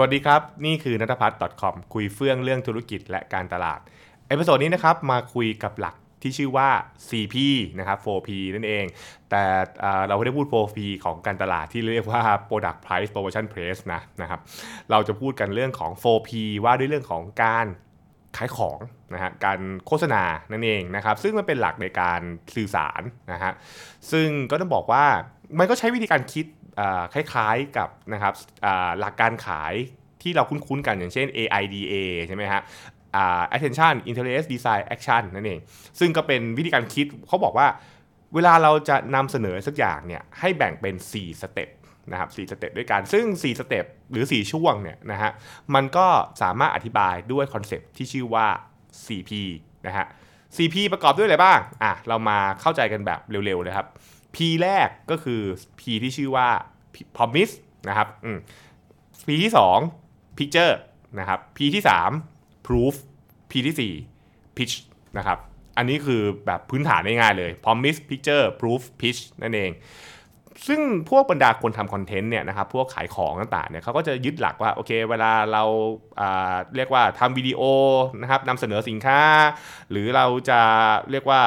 วัสดีครับ นี่คือนัทพัฒน์ .com คุยเฟื่องเรื่องธุรกิจและการตลาด episode นี้นะครับมาคุยกับหลักที่ชื่อว่า 4P นะครับ 4P นั่นเอง แต่เราไม่ได้พูด 4P ของการตลาดที่เรียกว่า Product Price Promotion Place นะนะครับ เราจะพูดกันเรื่องของ 4P ว่าด้วยเรื่องของการขายของนะฮะการโฆษณานั่นเองนะครับ ซึ่งมันเป็นหลักในการสื่อสารนะฮะซึ่งก็ต้องบอกว่ามันก็ใช้วิธีการคิด คล้ายๆกับนะครับหลักการขายที่เราคุ้นๆกันอย่างเช่น AIDA ใช่ไหมฮะ attention interest desire action นั่นเอง ซึ่งก็เป็นวิธีการคิดเขาบอกว่า เวลาเราจะนำเสนอสักอย่างเนี่ยให้แบ่งเป็น 4 step นะครับ4 step ด้วยกัน ซึ่ง 4 step หรือ 4 ช่วงเนี่ยนะฮะ มันก็สามารถอธิบายด้วย concept ที่ชื่อว่า 4P นะฮะ 4P ประกอบด้วยอะไรบ้าง อะ เรามาเข้าใจกันแบบเร็วๆเลยครับ P แรกก็คือ P ที่ชื่อว่า promise นะครับ P ที่ 2 picture นะครับ P ที่ 3 proof P ที่ 4 pitch นะครับ อันนี้คือแบบพื้นฐานง่ายๆเลย promise picture proof pitch นั่นเอง ซึ่งพวกบรรดาคนทำคอนเทนต์เนี่ยนะครับพวกขายของต่างๆเนี่ยเขาก็จะยึดหลักว่าโอเคเวลาเราเรียกว่าทำวิดีโอนะครับนำเสนอสินค้า หรือเราจะเรียกว่า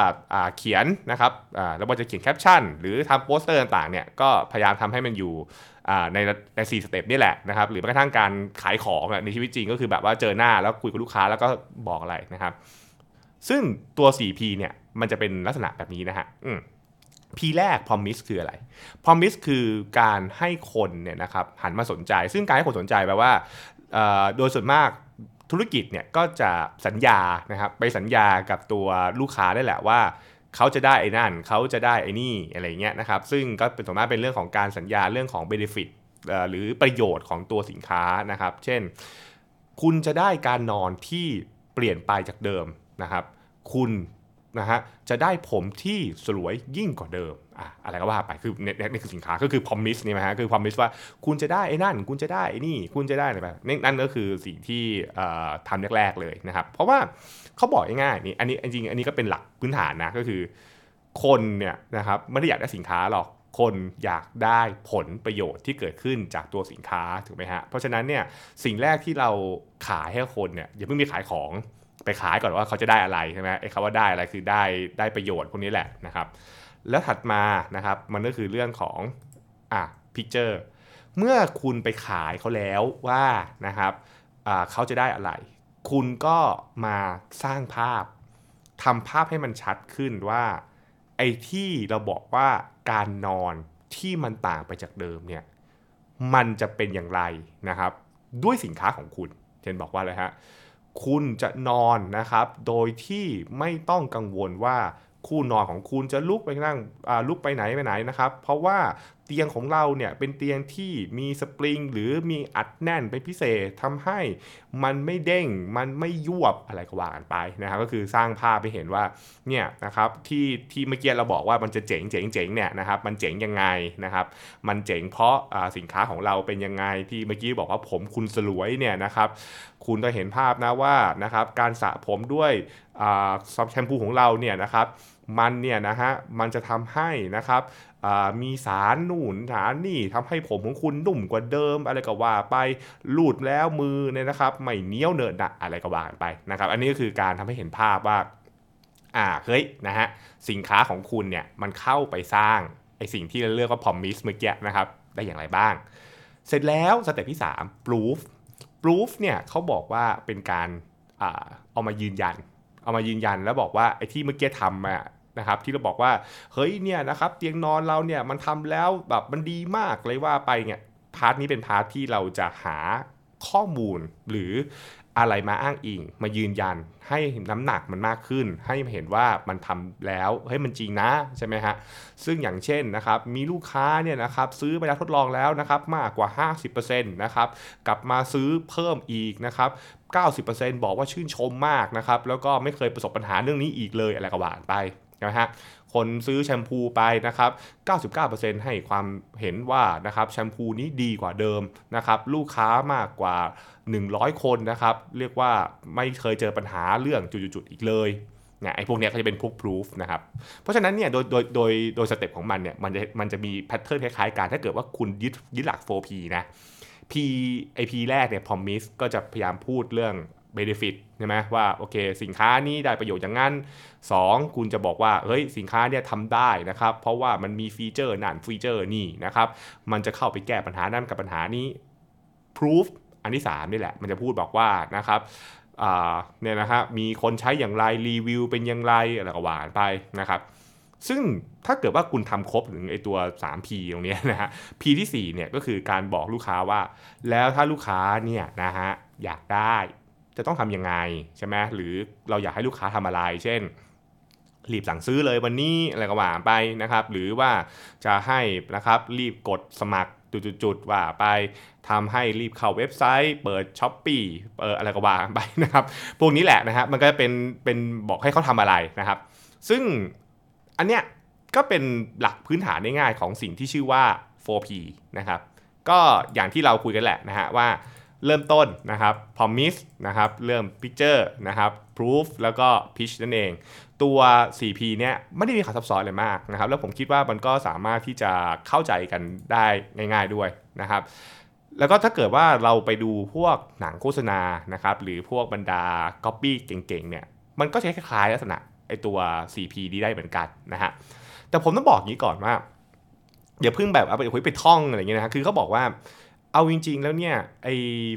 เขียนนะครับแล้วเราจะเขียนแคปชั่น หรือทำโปสเตอร์ต่างๆเนี่ยก็พยายามทำให้มันอยู่ในในสี่สเต็ปนี่แหละนะครับหรือแม้กระทั่งการขายของในชีวิตจริงก็คือแบบว่าเจอหน้าแล้วคุยกับลูกค้าแล้วก็บอกอะไรนะครับ ซึ่งตัว 4P เนี่ยมันจะเป็นลักษณะแบบนี้นะฮะ P แรก promise คืออะไร promise คือการให้คนเนี่ยนะครับหันมาสนใจ ซึ่งการให้คนสนใจแปลว่าโดยส่วนมากธุรกิจเนี่ยก็จะสัญญานะครับไปสัญญากับตัวลูกค้าได้แหละว่าเขาจะได้ไอ้นั่นเขาจะได้ไอ้นี่อะไรเงี้ยนะครับซึ่งก็เป็นส่วนมากเป็นเรื่องของการสัญญาเรื่องของ benefit หรือประโยชน์ของตัวสินค้านะครับ เช่น คุณจะได้การนอนที่เปลี่ยนไปจากเดิมนะครับ คุณ นะฮะจะได้ผมที่สวยยิ่งกว่าเดิมอะอะไรก็ว่าไปคือนี่นี่คือสินค้าก็คือพอมิสนี่นะฮะคือพอมิสว่าคุณจะได้ไอ้นั่น คุณจะได้ไอ้นี่ คุณจะได้อะไรแบบนั่นก็คือสิ่งที่ทำแรกๆเลยนะครับเพราะว่าเขาบอกง่ายๆนี่อันนี้จริงอันนี้ก็เป็นหลักพื้นฐานนะก็คือ คนเนี่ยนะครับไม่ได้อยากได้สินค้าหรอกคนอยากได้ผลประโยชน์ที่เกิดขึ้นจากตัวสินค้าถูกไหมฮะเพราะฉะนั้นเนี่ยสิ่งแรกที่เราขายให้คนเนี่ยอย่าเพิ่งมีขายของ ไปขายก่อนว่าเขาจะได้อะไรใช่ไหมไอ้คำว่าได้อะไรคือได้ได้ประโยชน์พวกนี้แหละนะครับ แล้วถัดมานะครับมันก็คือเรื่องของอะพิกเจอร์เมื่อคุณไปขายเขาแล้วว่านะครับเขาจะได้อะไร คุณก็มาสร้างภาพทำภาพให้มันชัดขึ้นว่า ไอ้ที่เราบอกว่าการนอนที่มันต่างไปจากเดิมเนี่ยมันจะเป็นอย่างไรนะครับ ด้วยสินค้าของคุณเช่นบอกว่าเลยฮะ คุณจะนอนนะครับ โดยที่ไม่ต้องกังวลว่าคู่นอนของคุณจะลุกไปนั่งลุกไปไหนไปไหนนะครับ เพราะว่า เตียงของเราเนี่ยเป็นเตียงที่มีสปริงหรือมีอัดแน่นเป็นพิเศษทำให้มันไม่เด้งมันไม่ยวบอะไรก็ว่ากันไปนะครับก็คือสร้างภาพไปเห็นว่าเนี่ยนะครับที่ที่เมื่อกี้เราบอกว่ามันจะเจ๋งเจ๋งเจ๋งเนี่ยนะครับมันเจ๋งยังไงนะครับมันเจ๋งเพราะสินค้าของเราเป็นยังไงที่เมื่อกี้บอกว่าผมคุณสลวยเนี่ยนะครับคุณจะเห็นภาพนะว่านะครับการสระผมด้วยซอฟแชมพูของเราเนี่ยนะครับมันเนี่ยนะฮะมันจะทำให้นะครับ มีสารนู่นสารนี่ทำให้ผมของคุณนุ่มกว่าเดิม อะไรก็ว่าไปลูดแล้วมือเนี่ยนะครับไม่เนี้ยวเนินดะอะไรก็ว่าไปนะครับ อันนี้ก็คือการทำให้เห็นภาพว่าอ่าเฮ้ยนะฮะสินค้าของคุณเนี่ยมันเข้าไปสร้างไอสิ่งที่เราเรียกว่า promise เมื่อกี้นะครับได้อย่างไรบ้าง เสร็จแล้วสเต็ปที่3 proof proof เนี่ยเขาบอกว่าเป็นการอาเอามายืนยัน เอามายืนยันแล้วบอกว่าไอ้ที่เมื่อกี้ทำอะ นะครับที่เราบอกว่าเฮ้ยเนี่ยนะครับเตียงนอนเราเนี่ยมันทำแล้วแบบมันดีมากเลยว่าไปเนี่ย part นี้เป็น part ที่เราจะหาข้อมูลหรืออะไรมาอ้างอิง มายืนยันให้น้ำหนักมันมากขึ้น ให้เห็นว่ามันทำแล้วเฮ้ยมันจริงนะใช่ไหมฮะซึ่งอย่างเช่นนะครับมีลูกค้าเนี่ยนะครับซื้อไปแล้วทดลองแล้วนะครับมากกว่า 50%นะครับกลับมาซื้อเพิ่มอีกนะครับ90%บอกว่าชื่นชมมากนะครับแล้วก็ไม่เคยประสบปัญหาเรื่องนี้อีกเลยอะไรก็ว่าไป นะฮะคนซื้อแชมพูไปนะครับ 99%ให้ความเห็นว่านะครับแชมพูนี้ดีกว่าเดิมนะครับ ลูกค้ามากกว่า 100 คนนะครับ เรียกว่าไม่เคยเจอปัญหาเรื่องจุดๆอีกเลยเนี่ยไอ้พวกนี้ก็จะเป็นพวกพิสูจน์นะครับ เพราะฉะนั้นเนี่ยโดยโดยโดยโดยสเต็ปของมันเนี่ยมันจะมันจะมี pattern คล้ายๆกัน ถ้าเกิดว่าคุณยึดยึดหลัก 4P นะ P ไอ P แรกเนี่ย promise ก็จะพยายามพูดเรื่อง benefit ใช่ไหมว่าโอเค สินค้านี้ได้ประโยชน์อย่างนั้น 2 คุณจะบอกว่าเฮ้ยสินค้าเนี่ยทำได้นะครับ เพราะว่ามันมีฟีเจอร์นั่นฟีเจอร์นี่นะครับ มันจะเข้าไปแก้ปัญหานั่นกับปัญหานี้ proof อันที่3นี่แหละ มันจะพูดบอกว่านะครับเนี่ยนะฮะมีคนใช้อย่างไรรีวิวเป็นอย่างไรอะไรก็ว่าไปนะครับ ซึ่งถ้าเกิดว่าคุณทำครบถึงไอตัว 3P ตรงนี้นะฮะ P ที่4เนี่ยก็คือการบอกลูกค้าว่า แล้วถ้าลูกค้าเนี่ยนะฮะอยากได้ จะต้องทำยังไงใช่ไหมหรือเราอยากให้ลูกค้าทำอะไร เช่นรีบสั่งซื้อเลยวันนี้อะไรก็ว่าไปนะครับ หรือว่าจะให้นะครับรีบกดสมัครจุดๆว่าไปทำให้รีบเข้าเว็บไซต์ เปิดช้อปปี้เปิดอะไรก็ว่าไปนะครับ พวกนี้แหละนะฮะมันก็เป็นเป็นบอกให้เขาทำอะไรนะครับ ซึ่งอันเนี้ยก็เป็นหลักพื้นฐานง่ายๆของสิ่งที่ชื่อว่า 4P นะครับ ก็อย่างที่เราคุยกันแหละนะฮะว่า เริ่มต้นนะครับ promise นะครับ เริ่ม picture นะครับ proof แล้วก็ pitch นั่นเอง ตัว 4P เนี่ยไม่ได้มีความซับซ้อนเลยมากนะครับ แล้วผมคิดว่ามันก็สามารถที่จะเข้าใจกันได้ง่ายๆด้วยนะครับ แล้วก็ถ้าเกิดว่าเราไปดูพวกหนังโฆษณานะครับ หรือพวกบรรดา copy เก่งๆ เนี่ย มันก็ใช้คล้ายๆลักษณะไอตัว 4P นี้ได้เหมือนกันนะฮะ แต่ผมต้องบอกงี้ก่อนว่าอย่าเพิ่งแบบเอาไปคุยไปท่องอะไรเงี้ยนะคือเขาบอกว่า เอาจริง ๆ แล้วเนี่ยไอ้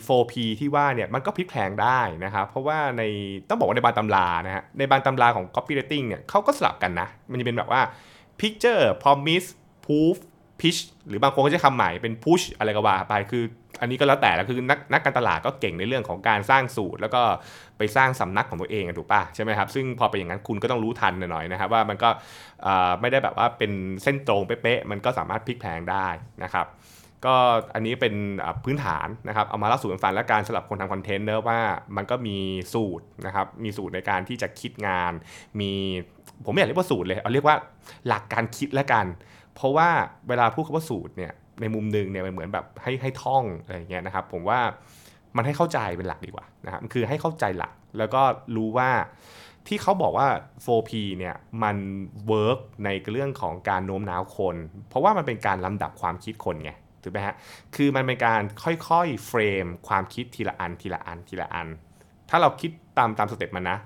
4P ที่ว่าเนี่ยมันก็พลิกแพลงได้นะครับเพราะว่าในต้องบอกว่าในบางตำรานะฮะในบางตำราของ copywriting เนี่ยเขาก็สลับกันนะ มันจะเป็นแบบว่า picture promise proof pitch หรือบางคนก็จะคำใหม่เป็น push อะไรก็ว่าไปคืออันนี้ก็แล้วแต่แล้วคือนักนักการตลาดก็เก่งในเรื่องของการสร้างสูตร แล้วก็ไปสร้างสำนักของตัวเองถูกป่ะใช่ไหมครับซึ่งพอเป็นอย่างนั้นคุณก็ต้องรู้ทันหน่อยนะครับว่ามันก็ไม่ได้แบบว่าเป็นเส้นตรงเป๊ะๆมันก็สามารถพลิกแพลงได้นะครับ ก็อันนี้เป็นพื้นฐานนะครับเอามาเล่าสู่กันฟังและการสำหรับคนทำคอนเทนต์เนอะว่ามันก็มีสูตรนะครับมีสูตรในการที่จะคิดงาน มีผมไม่อยากเรียกว่าสูตรเลยเอาเรียกว่าหลักการคิดแล้วกัน เพราะว่าเวลาพูดคำว่าสูตรเนี่ยในมุมหนึ่งเนี่ยมันเหมือนแบบให้ให้ท่องอะไรเงี้ยนะครับ ผมว่ามันให้เข้าใจเป็นหลักดีกว่านะครับคือให้เข้าใจหลักแล้วก็รู้ว่าที่เขาบอกว่า 4P เนี่ยมันเวิร์กในเรื่องของการโน้มน้าวคน เพราะว่ามันเป็นการลำดับความคิดคนไง ถูกไหมฮะ คือมันเป็นการค่อยๆ frame ความคิดทีละอันทีละอันทีละอัน ถ้าเราคิดตามตามสเต็ปมันนะ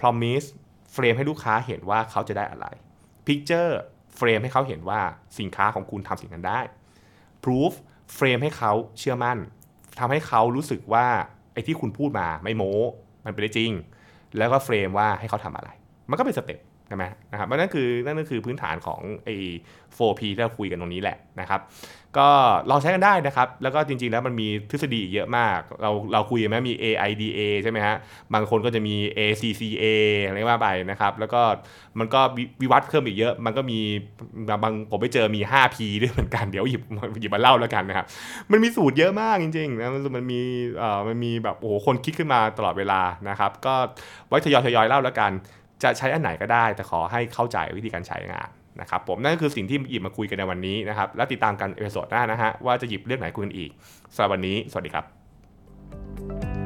promise frame ให้ลูกค้าเห็นว่าเขาจะได้อะไร picture frame ให้เขาเห็นว่าสินค้าของคุณทำสิ่งนั้นได้ proof frame ให้เขาเชื่อมั่นทำให้เขารู้สึกว่าไอ้ที่คุณพูดมาไม่โม้ มันเป็นได้จริง แล้วก็ frame ว่าให้เขาทำอะไร มันก็เป็นสเต็ป ใช่ไหมนะครับนั่นคือนั่นก็คือพื้นฐานของไอ้ 4P ที่เราคุยกันตรงนี้แหละนะครับก็ลองใช้กันได้นะครับ แล้วก็จริงๆแล้วมันมีทฤษฎีเยอะมาก เราเราคุยไหมมี AIDA ใช่ไหมฮะบางคนก็จะมี ACCA อะไรว่าไปนะครับ แล้วก็มันก็วิวัฒน์เพิ่มอีกเยอะ มันก็มีบางผมไปเจอมี 5P ด้วยเหมือนกันเดี๋ยวหยิบหยิบมาเล่าแล้วกันนะครับ มันมีสูตรเยอะมากจริงๆนะมันมีเอ่อมันมีแบบโอ้โหคนคิดขึ้นมาตลอดเวลานะครับ ก็ไว้ทยอยทยอยเล่าแล้วกัน จะใช้อันไหนก็ได้ แต่ขอให้เข้าใจวิธีการใช้งานนะครับผมนั่นก็คือสิ่งที่หยิบมาคุยกันในวันนี้นะครับ แล้วติดตามกัน episode หน้านะฮะว่าจะหยิบเรื่องไหนคุยกันอีกสำหรับวันนี้ สวัสดีครับ